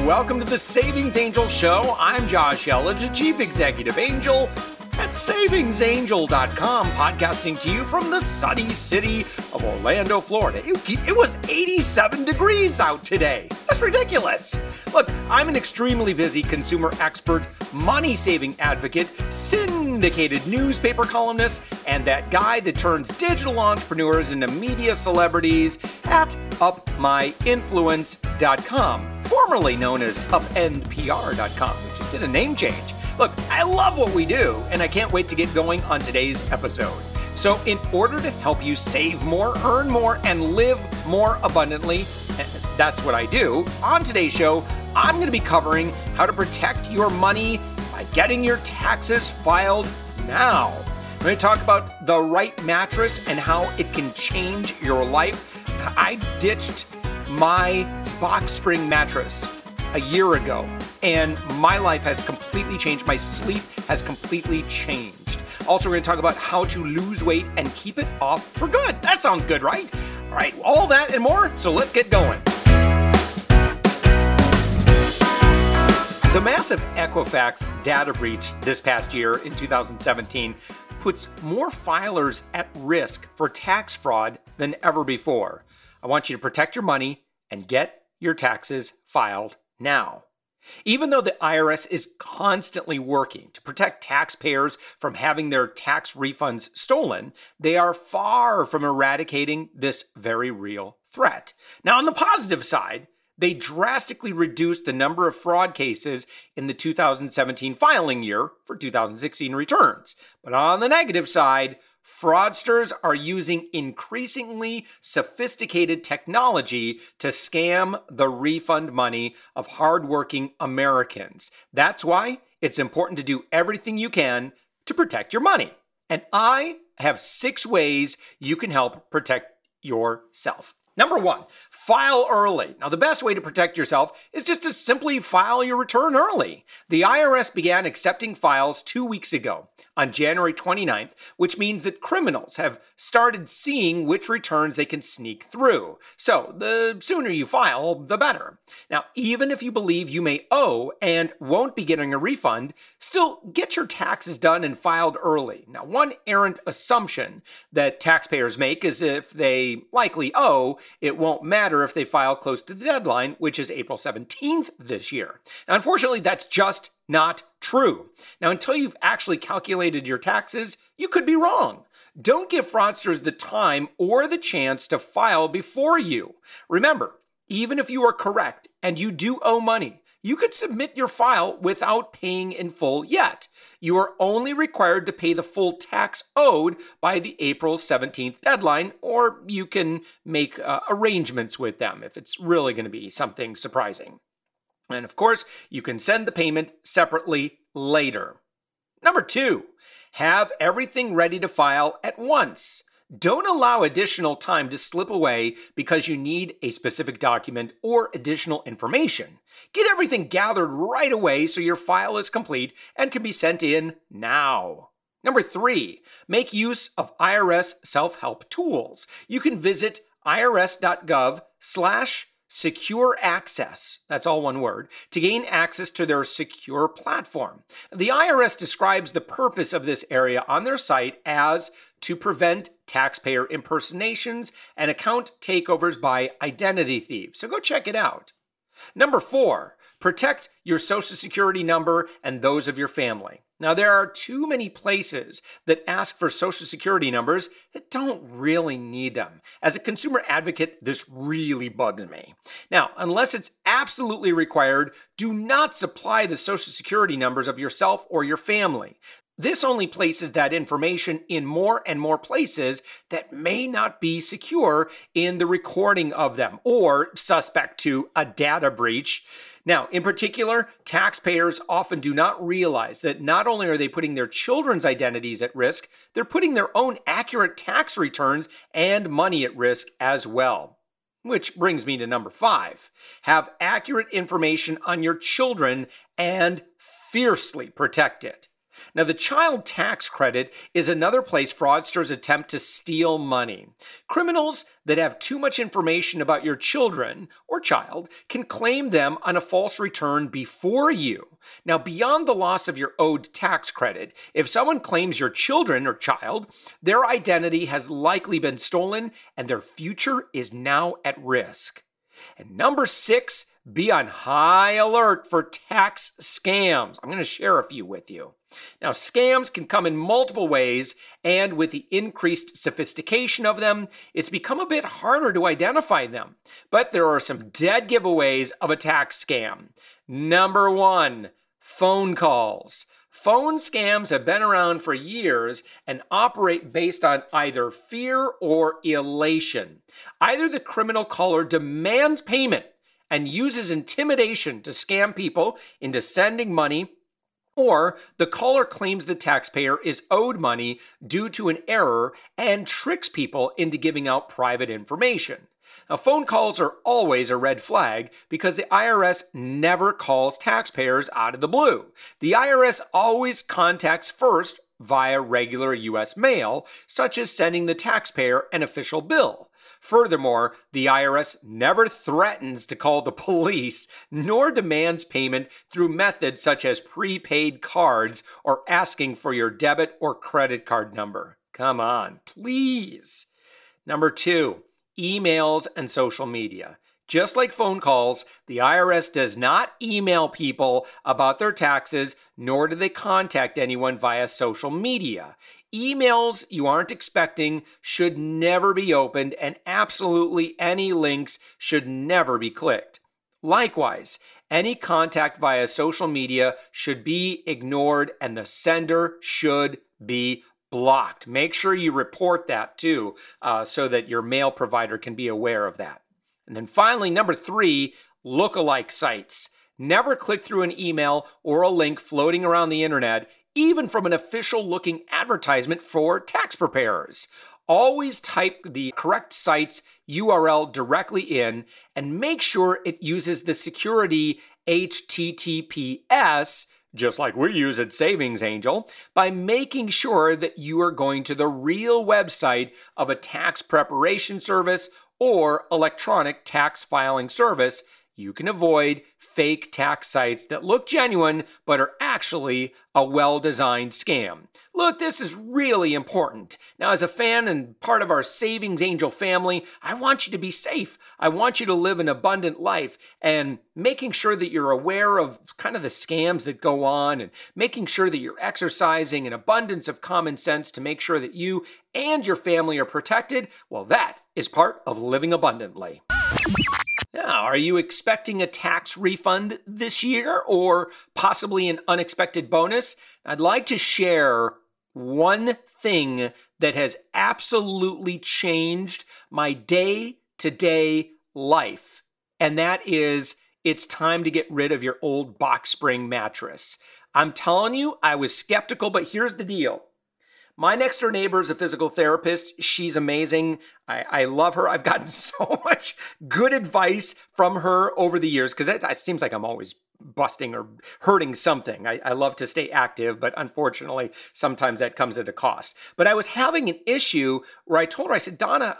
welcome to the Savings Angel Show. I'm Josh Elledge, Chief Executive Angel at savingsangel.com, podcasting to you from the sunny city of Orlando, Florida. It, it, was 87 degrees out today. That's ridiculous. Look, I'm an extremely busy consumer expert, money saving advocate, syndicated newspaper columnist, and that guy that turns digital entrepreneurs into media celebrities at upmyinfluence.com, formerly known as upendpr.com, which did a name change. Look, I love what we do, and I can't wait to get going on today's episode. So, in order to help you save more, earn more, and live more abundantly, eh, that's what I do. On today's show, I'm going to be covering how to protect your money by getting your taxes filed now. I'm going to talk about the right mattress and how it can change your life. I ditched my box spring mattress a year ago, and my life has completely changed. My sleep has completely changed. Also, we're going to talk about how to lose weight and keep it off for good. That sounds good, right? All right, all that and more. So let's get going. The massive Equifax data breach this past year in 2017 puts more filers at risk for tax fraud than ever before. I want you to protect your money and get your taxes filed now. Even though the IRS is constantly working to protect taxpayers from having their tax refunds stolen, they are far from eradicating this very real threat. Now, on the positive side, they drastically reduced the number of fraud cases in the 2017 filing year for 2016 returns. But on the negative side, fraudsters are using increasingly sophisticated technology to scam the refund money of hardworking Americans. That's why it's important to do everything you can to protect your money. And I have six ways you can help protect yourself. Number one, file early. Now, the best way to protect yourself is just to simply file your return early. The IRS began accepting files two weeks ago on January 29th, which means that criminals have started seeing which returns they can sneak through. So, the sooner you file, the better. Now, even if you believe you may owe and won't be getting a refund, still get your taxes done and filed early. Now, one errant assumption that taxpayers make is if they likely owe, it won't matter if they file close to the deadline, which is April 17th this year. Now, unfortunately, that's just not true. Now, until you've actually calculated your taxes, you could be wrong. Don't give fraudsters the time or the chance to file before you. Remember, even if you are correct and you do owe money, you could submit your file without paying in full yet. You are only required to pay the full tax owed by the April 17th deadline, or you can make uh, arrangements with them if it's really going to be something surprising. And of course, you can send the payment separately later. Number two, have everything ready to file at once. Don't allow additional time to slip away because you need a specific document or additional information. Get everything gathered right away so your file is complete and can be sent in now. Number three, make use of IRS self-help tools. You can visit irs.gov slash secure access, that's all one word, to gain access to their secure platform. The IRS describes the purpose of this area on their site as to prevent taxpayer impersonations and account takeovers by identity thieves. So go check it out. Number four, protect your social security number and those of your family. Now, there are too many places that ask for social security numbers that don't really need them. As a consumer advocate, this really bugs me. Now, unless it's absolutely required, do not supply the social security numbers of yourself or your family. This only places that information in more and more places that may not be secure in the recording of them or suspect to a data breach. Now, in particular, taxpayers often do not realize that not only are they putting their children's identities at risk, they're putting their own accurate tax returns and money at risk as well. Which brings me to number five have accurate information on your children and fiercely protect it. Now, the child tax credit is another place fraudsters attempt to steal money. Criminals that have too much information about your children or child can claim them on a false return before you. Now, beyond the loss of your owed tax credit, if someone claims your children or child, their identity has likely been stolen and their future is now at risk. And number six, be on high alert for tax scams. I'm going to share a few with you. Now, scams can come in multiple ways, and with the increased sophistication of them, it's become a bit harder to identify them. But there are some dead giveaways of a tax scam. Number one, phone calls. Phone scams have been around for years and operate based on either fear or elation. Either the criminal caller demands payment and uses intimidation to scam people into sending money, or the caller claims the taxpayer is owed money due to an error and tricks people into giving out private information. Now, phone calls are always a red flag because the IRS never calls taxpayers out of the blue. The IRS always contacts first via regular U.S. mail, such as sending the taxpayer an official bill. Furthermore, the IRS never threatens to call the police nor demands payment through methods such as prepaid cards or asking for your debit or credit card number. Come on, please. Number two, emails and social media. Just like phone calls, the IRS does not email people about their taxes, nor do they contact anyone via social media. Emails you aren't expecting should never be opened, and absolutely any links should never be clicked. Likewise, any contact via social media should be ignored, and the sender should be blocked. Make sure you report that too, uh, so that your mail provider can be aware of that. And then finally, number three, lookalike sites. Never click through an email or a link floating around the internet, even from an official looking advertisement for tax preparers. Always type the correct site's URL directly in and make sure it uses the security HTTPS just like we use at Savings Angel, by making sure that you are going to the real website of a tax preparation service or electronic tax filing service, you can avoid fake tax sites that look genuine but are actually a well designed scam. Look, this is really important. Now, as a fan and part of our Savings Angel family, I want you to be safe. I want you to live an abundant life and making sure that you're aware of kind of the scams that go on and making sure that you're exercising an abundance of common sense to make sure that you and your family are protected. Well, that is part of living abundantly. Now, are you expecting a tax refund this year or possibly an unexpected bonus? I'd like to share one thing that has absolutely changed my day to day life, and that is it's time to get rid of your old box spring mattress. I'm telling you, I was skeptical, but here's the deal. My next door neighbor is a physical therapist. She's amazing. I, I love her. I've gotten so much good advice from her over the years because it, it seems like I'm always busting or hurting something. I, I, love to stay active, but unfortunately, sometimes that comes at a cost. But I was having an issue where I told her, I said, Donna,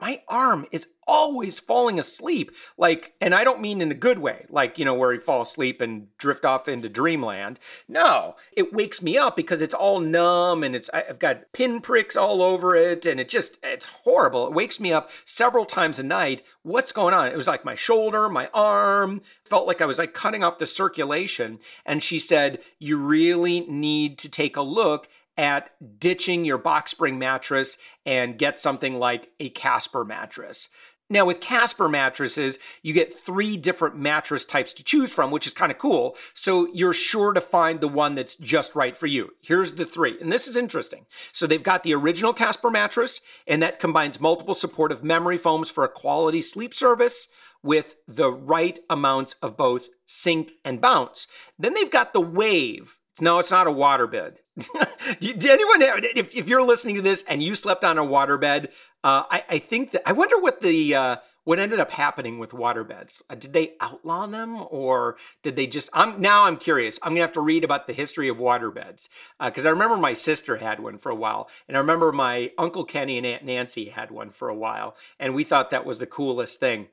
my arm is always falling asleep. Like, and I don't mean in a good way, like, you know, where you fall asleep and drift off into dreamland. No, it wakes me up because it's all numb and it's, I've got pinpricks all over it and it just, it's horrible. It wakes me up several times a night. What's going on? It was like my shoulder, my arm, felt like I was like cutting off the circulation. And she said, you really need to take a look at ditching your box spring mattress and get something like a Casper mattress. Now, with Casper mattresses, you get three different mattress types to choose from, which is kind of cool. So you're sure to find the one that's just right for you. Here's the three, and this is interesting. So they've got the original Casper mattress, and that combines multiple supportive memory foams for a quality sleep service with the right amounts of both sink and bounce. Then they've got the Wave. No, it's not a waterbed. Did anyone, if, if you're listening to this and you slept on a waterbed, uh, I, I think that I wonder what the uh, what ended up happening with waterbeds? Uh, did they outlaw them, or did they just? I'm now I'm curious. I'm gonna have to read about the history of waterbeds because uh, I remember my sister had one for a while, and I remember my uncle Kenny and Aunt Nancy had one for a while, and we thought that was the coolest thing.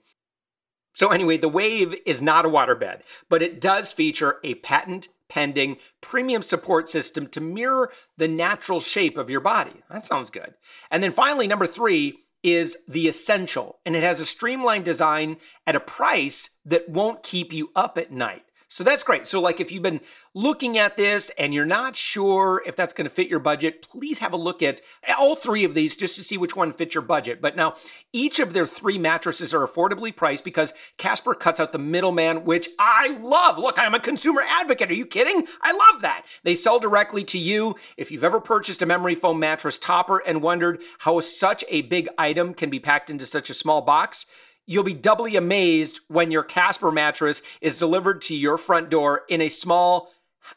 So anyway, the Wave is not a waterbed, but it does feature a patent pending premium support system to mirror the natural shape of your body. That sounds good. And then finally, number three is the essential, and it has a streamlined design at a price that won't keep you up at night. So that's great. So, like, if you've been looking at this and you're not sure if that's going to fit your budget, please have a look at all three of these just to see which one fits your budget. But now, each of their three mattresses are affordably priced because Casper cuts out the middleman, which I love. Look, I'm a consumer advocate. Are you kidding? I love that. They sell directly to you. If you've ever purchased a memory foam mattress topper and wondered how such a big item can be packed into such a small box, You'll be doubly amazed when your Casper mattress is delivered to your front door in a small,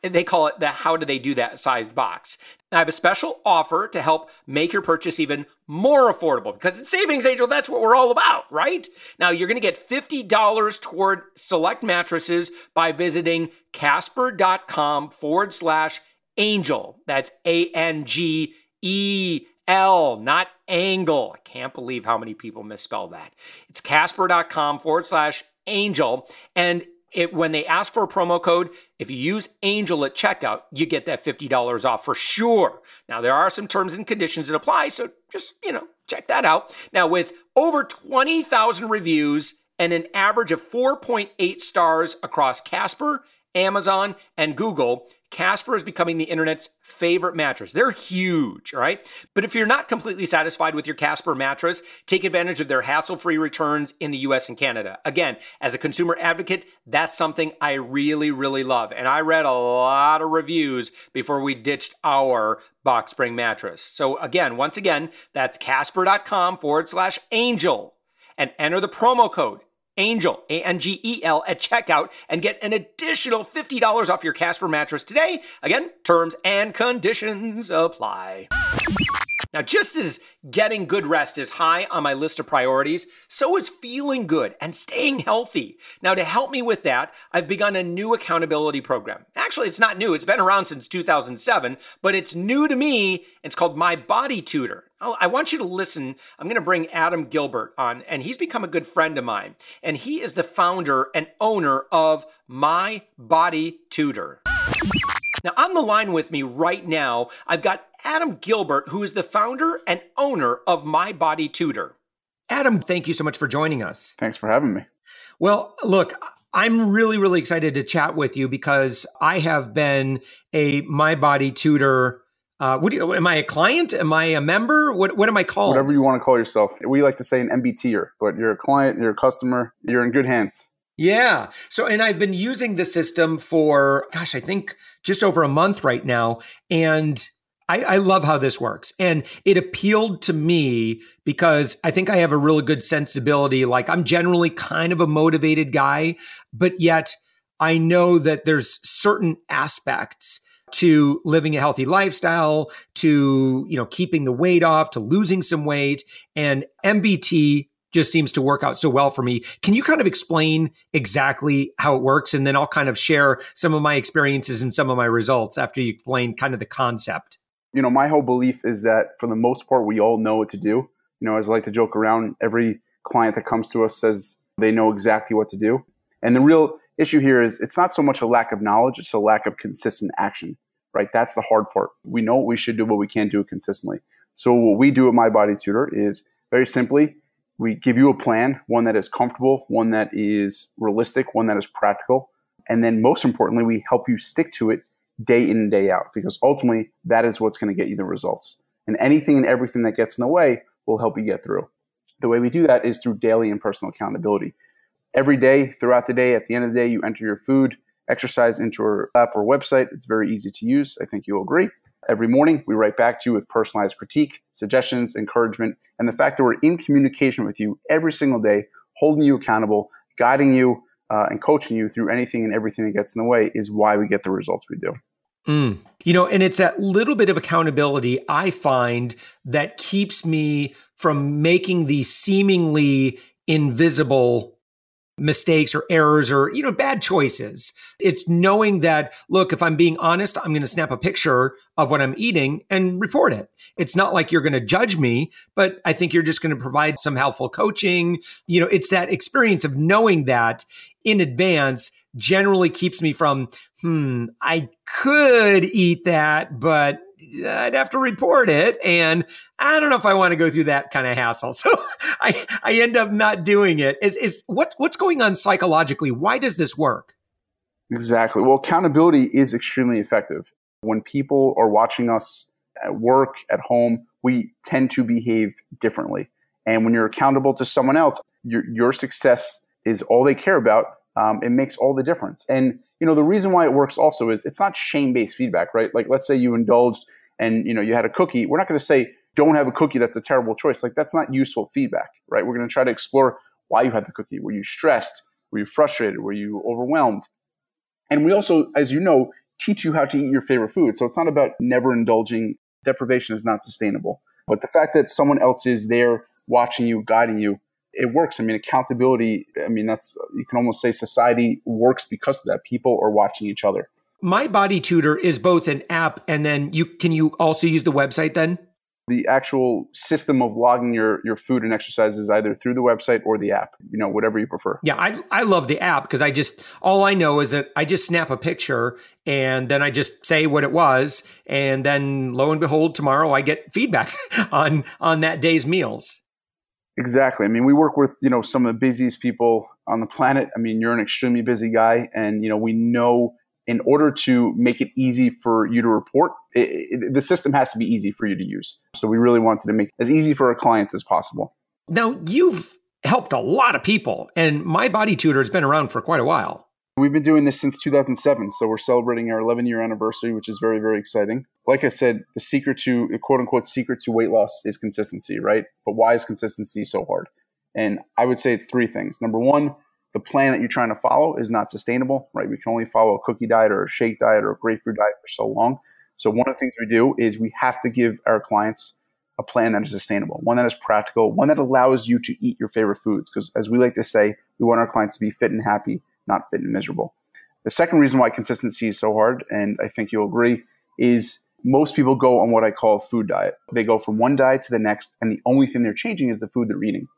they call it the how do they do that sized box. I have a special offer to help make your purchase even more affordable because it's Savings Angel, that's what we're all about, right? Now, you're going to get $50 toward select mattresses by visiting casper.com forward slash angel. That's A N G E L, not angle. I can't believe how many people misspell that. It's casper.com forward slash angel. And it, when they ask for a promo code, if you use Angel at checkout, you get that $50 off for sure. Now, there are some terms and conditions that apply, so just, you know, check that out. Now, with over 20,000 reviews and an average of 4.8 stars across Casper Amazon, and Google, Casper is becoming the internet's favorite mattress. They're huge, all right? But if you're not completely satisfied with your Casper mattress, take advantage of their hassle free returns in the US and Canada. Again, as a consumer advocate, that's something I really, really love. And I read a lot of reviews before we ditched our box spring mattress. So, again, once again, that's casper.com forward slash angel and enter the promo code Angel, A N G E L, at checkout and get an additional $50 off your Casper mattress today. Again, terms and conditions apply. Now, just as getting good rest is high on my list of priorities, so is feeling good and staying healthy. Now, to help me with that, I've begun a new accountability program. Actually, it's not new, it's been around since 2007, but it's new to me. It's called My Body Tutor. I want you to listen. I'm going to bring Adam Gilbert on, and he's become a good friend of mine. And he is the founder and owner of My Body Tutor. Now, on the line with me right now, I've got Adam Gilbert, who is the founder and owner of My Body Tutor. Adam, thank you so much for joining us. Thanks for having me. Well, look, I'm really, really excited to chat with you because I have been a My Body Tutor. Uh, what do you, am I a client? Am I a member? What, what am I called? Whatever you want to call yourself. We like to say an MBTer, but you're a client, you're a customer, you're in good hands. Yeah. So, and I've been using the system for, gosh, I think just over a month right now. And I, I, love how this works. And it appealed to me because I think I have a really good sensibility. Like, I'm generally kind of a motivated guy, but yet I know that there's certain aspects to living a healthy lifestyle, to, you know, keeping the weight off, to losing some weight. And MBT just seems to work out so well for me. Can you kind of explain exactly how it works? And then I'll kind of share some of my experiences and some of my results after you explain kind of the concept. You know, my whole belief is that for the most part, we all know what to do. You know, as I like to joke around, every client that comes to us says they know exactly what to do. And the real issue here is it's not so much a lack of knowledge, it's a lack of consistent action, right? That's the hard part. We know what we should do, but we can't do it consistently. So what we do at My Body Tutor is very simply, we give you a plan, one that is comfortable, one that is realistic, one that is practical. And then most importantly, we help you stick to it day in and day out because ultimately that is what's going to get you the results. And anything and everything that gets in the way will help you get through. The way we do that is through daily and personal accountability. Every day, throughout the day, at the end of the day, you enter your food, exercise into our app or website. It's very easy to use. I think you'll agree. Every morning, we write back to you with personalized critique, suggestions, encouragement, and the fact that we're in communication with you every single day, holding you accountable, guiding you, uh, and coaching you through anything and everything that gets in the way is why we get the results we do. Mm. You know, and it's that little bit of accountability I find that keeps me from making the seemingly invisible mistakes or errors or you know bad choices. It's knowing that look if i'm being honest i'm going to snap a picture of what i'm eating and report it. It's not like you're going to judge me but i think you're just going to provide some helpful coaching. You know it's that experience of knowing that in advance generally keeps me from hmm i could eat that but I'd have to report it. And I don't know if I want to go through that kind of hassle. So I, I end up not doing it. Is, is what, what's going on psychologically? Why does this work? Exactly. Well, accountability is extremely effective. When people are watching us at work, at home, we tend to behave differently. And when you're accountable to someone else, your, your success is all they care about. Um, it makes all the difference. And you know the reason why it works also is it's not shame-based feedback, right? Like let's say you indulged and you know you had a cookie. We're not going to say don't have a cookie that's a terrible choice. Like that's not useful feedback right? We're going to try to explore why you had the cookie. Were you stressed? Were you frustrated? Were you overwhelmed? And we also as you know teach you how to eat your favorite food. So it's not about never indulging. Deprivation is not sustainable. But the fact that someone else is there watching you guiding you it works i mean accountability i mean that's you can almost say society works because of that people are watching each other my Body Tutor is both an app and then you can you also use the website then? The actual system of logging your your food and exercise is either through the website or the app, you know, whatever you prefer. Yeah, I I love the app because I just all I know is that I just snap a picture and then I just say what it was and then lo and behold tomorrow I get feedback on on that day's meals. Exactly. I mean, we work with, you know, some of the busiest people on the planet. I mean, you're an extremely busy guy and, you know, we know in order to make it easy for you to report, it, it, the system has to be easy for you to use. So we really wanted to make as easy for our clients as possible. Now, you've helped a lot of people, and My Body Tutor has been around for quite a while. We've been doing this since 2007, so we're celebrating our 11 year anniversary, which is very, very exciting. Like I said, the secret to, the quote unquote, secret to weight loss is consistency, right? But why is consistency so hard? And I would say it's three things. Number one, the plan that you're trying to follow is not sustainable, right? We can only follow a cookie diet or a shake diet or a grapefruit diet for so long. So one of the things we do is we have to give our clients a plan that is sustainable, one that is practical, one that allows you to eat your favorite foods. Because as we like to say, we want our clients to be fit and happy, not fit and miserable. The second reason why consistency is so hard, and I think you'll agree, is most people go on what I call a food diet. They go from one diet to the next, and the only thing they're changing is the food they're eating.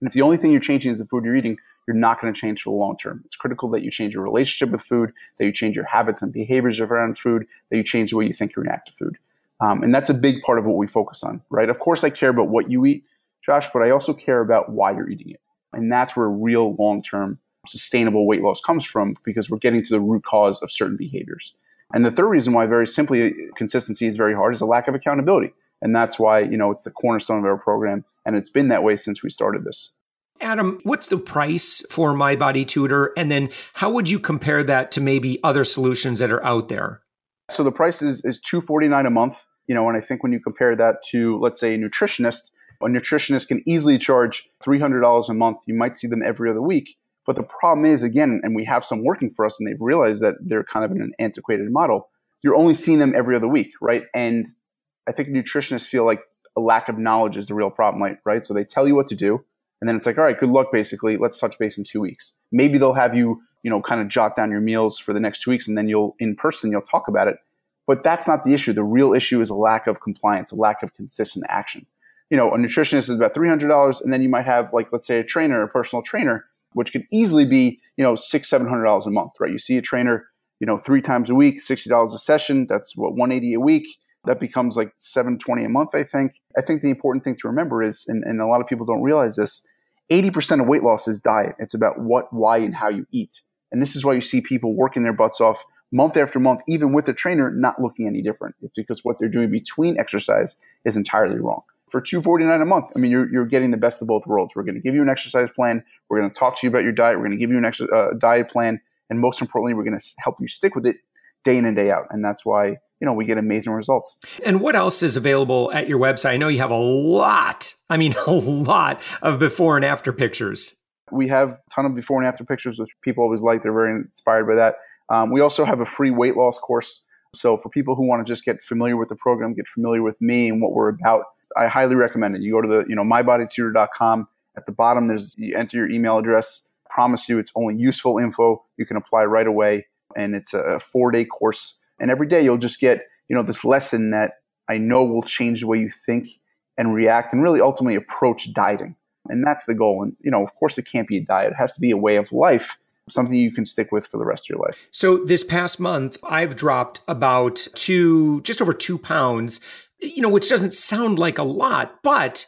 And if the only thing you're changing is the food you're eating, you're not going to change for the long term. It's critical that you change your relationship with food, that you change your habits and behaviors around food, that you change the way you think you react to food. Um, and that's a big part of what we focus on, right? Of course, I care about what you eat, Josh, but I also care about why you're eating it. And that's where real long term sustainable weight loss comes from because we're getting to the root cause of certain behaviors. And the third reason why, very simply, consistency is very hard is a lack of accountability. And that's why, you know, it's the cornerstone of our program. And it's been that way since we started this. Adam, what's the price for My Body Tutor? And then how would you compare that to maybe other solutions that are out there? So the price is, is two forty nine a month. You know, and I think when you compare that to, let's say, a nutritionist, a nutritionist can easily charge $300 a month. You might see them every other week. But the problem is, again, and we have some working for us, and they've realized that they're kind of in an antiquated model. You're only seeing them every other week, right? And I think nutritionists feel like a lack of knowledge is the real problem, right? So they tell you what to do, and then it's like, all right, good luck, basically. Let's touch base in two weeks. Maybe they'll have you, you know, kind of jot down your meals for the next two weeks, and then you'll in person you'll talk about it. But that's not the issue. The real issue is a lack of compliance, a lack of consistent action. You know, a nutritionist is about three hundred dollars, and then you might have like let's say a trainer, a personal trainer, which could easily be you know six, seven hundred dollars a month, right? You see a trainer, you know, three times a week, sixty dollars a session. That's what one eighty a week that becomes like 720 a month i think i think the important thing to remember is and, and a lot of people don't realize this 80% of weight loss is diet it's about what why and how you eat and this is why you see people working their butts off month after month even with a trainer not looking any different it's because what they're doing between exercise is entirely wrong for 249 a month i mean you're, you're getting the best of both worlds we're going to give you an exercise plan we're going to talk to you about your diet we're going to give you an extra, uh, diet plan and most importantly we're going to help you stick with it day in and day out and that's why you know, we get amazing results. And what else is available at your website? I know you have a lot, I mean, a lot of before and after pictures. We have a ton of before and after pictures, which people always like. They're very inspired by that. Um, we also have a free weight loss course. So for people who want to just get familiar with the program, get familiar with me and what we're about, I highly recommend it. You go to the, you know, mybodytutor.com At the bottom, there's you enter your email address. I promise you, it's only useful info. You can apply right away, and it's a four day course. And every day, you'll just get you know this lesson that I know will change the way you think and react, and really ultimately approach dieting. And that's the goal. And you know, of course, it can't be a diet; it has to be a way of life something you can stick with for the rest of your life. So this past month, I've dropped about two, just over two pounds, you know, which doesn't sound like a lot, but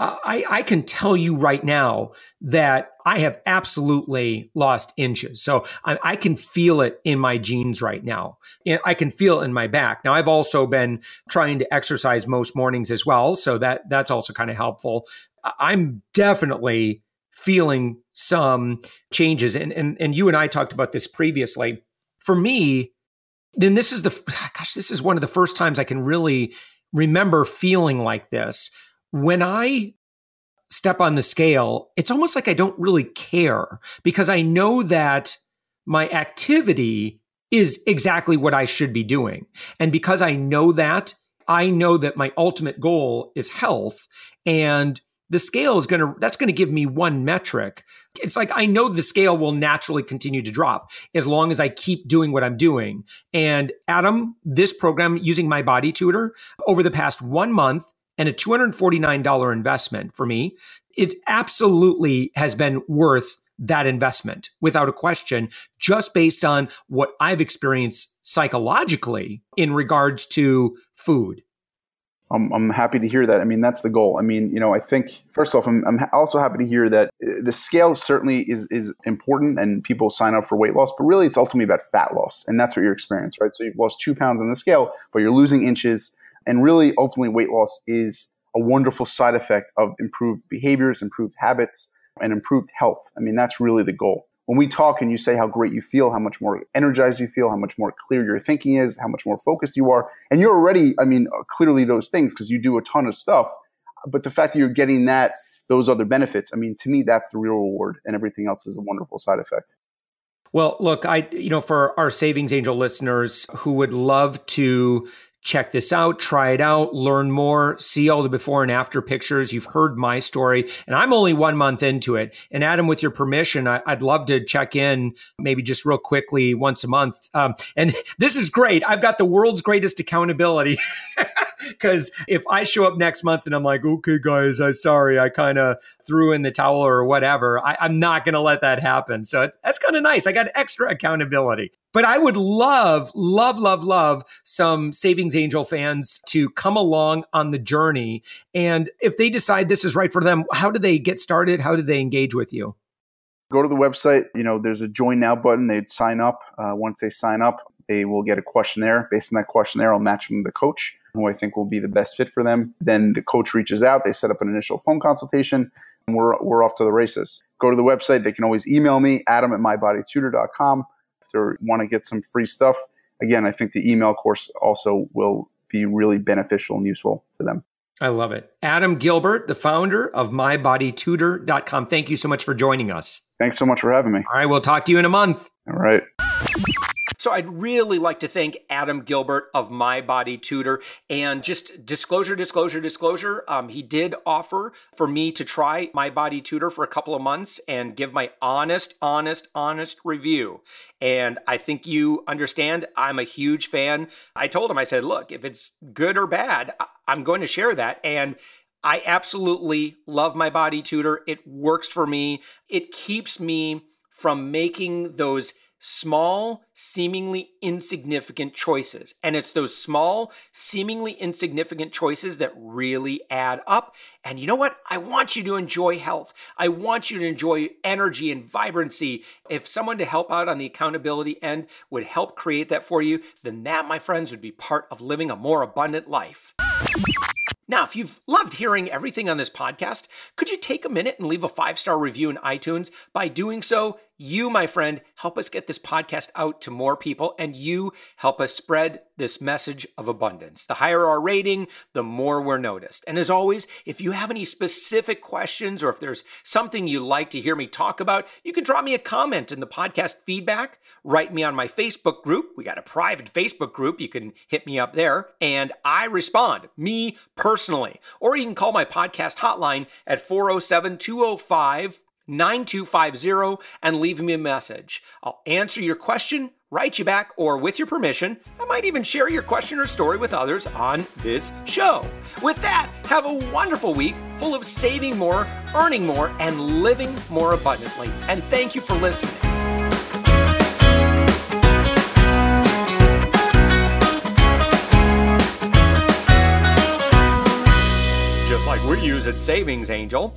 uh, I, I can tell you right now that I have absolutely lost inches. So I, I, can feel it in my jeans right now. I can feel it in my back. Now I've also been trying to exercise most mornings as well, so that that's also kind of helpful. I'm definitely feeling some changes. And, and, and you and I talked about this previously. For me, then this is the, gosh, this is one of the first times I can really remember feeling like this. When I step on the scale, it's almost like I don't really care because I know that my activity is exactly what I should be doing. And because I know that, I know that my ultimate goal is health. And the scale is going to that's going to give me one metric it's like i know the scale will naturally continue to drop as long as i keep doing what i'm doing and adam this program using my body tutor over the past one month and a $249 investment for me it absolutely has been worth that investment without a question, just based on what I've experienced psychologically in regards to food. I'm, I'm happy to hear that. I mean, that's the goal. I mean, you know, I think first off, I'm, I'm also happy to hear that uh, the scale certainly is is important, and people sign up for weight loss. But really, it's ultimately about fat loss, and that's what you're experiencing, right? So you've lost two pounds on the scale, but you're losing inches, and really, ultimately, weight loss is a wonderful side effect of improved behaviors, improved habits, and improved health. I mean, that's really the goal when we talk and you say how great you feel, how much more energized you feel, how much more clear your thinking is, how much more focused you are, and you're already, I mean, uh, clearly those things because you do a ton of stuff. But the fact that you're getting that, those other benefits, I mean, to me, that's the real reward, and everything else is a wonderful side effect. Well, look, I, you know, for our Savings Angel listeners who would love to check this out, try it out, learn more, see all the before and after pictures. You've heard my story, and I'm only one month into it. And Adam, with your permission, I, would love to check in maybe just real quickly once a month. Um, and this is great. I've got the world's greatest accountability. Because if I show up next month and I'm like, okay, guys, I'm sorry, I kind of threw in the towel or whatever, I, am not going to let that happen. So that's kind of nice. I got extra accountability. But I would love, love, love, love some Savings Angel fans to come along on the journey. And if they decide this is right for them, how do they get started? How do they engage with you? Go to the website. You know, there's a join now button. They'd sign up. Uh, once they sign up, they will get a questionnaire. Based on that questionnaire, I'll match them to the coach who I think will be the best fit for them. Then the coach reaches out. They set up an initial phone consultation. And we're, we're off to the races. Go to the website. They can always email me, adam at mybodytutor.com If they want to get some free stuff, again, I think the email course also will be really beneficial and useful to them. I love it. Adam Gilbert, the founder of mybodytutor.com. Thank you so much for joining us. Thanks so much for having me. All right, we'll talk to you in a month. All right. So I'd really like to thank Adam Gilbert of My Body Tutor. And just disclosure, disclosure, disclosure. Um, he did offer for me to try My Body Tutor for a couple of months and give my honest, honest, honest review. And I think you understand I'm a huge fan. I told him, I said, look, if it's good or bad, I'm going to share that. And I absolutely love my body tutor. It works for me. It keeps me from making those small, seemingly insignificant choices. And it's those small, seemingly insignificant choices that really add up. And you know what? I want you to enjoy health. I want you to enjoy energy and vibrancy. If someone to help out on the accountability end would help create that for you, then that, my friends, would be part of living a more abundant life. Now, if you've loved hearing everything on this podcast, could you take a minute and leave a five star review in iTunes? By doing so, you, my friend, help us get this podcast out to more people, and you help us spread this message of abundance. The higher our rating, the more we're noticed. And as always, if you have any specific questions or if there's something you'd like to hear me talk about, you can drop me a comment in the podcast feedback, write me on my Facebook group. We got a private Facebook group. You can hit me up there, and I respond, me personally. Or you can call my podcast hotline at 407 205 9250 and leave me a message. I'll answer your question, write you back, or with your permission, I might even share your question or story with others on this show. With that, have a wonderful week full of saving more, earning more, and living more abundantly. And thank you for listening. just like we use at Savings Angel.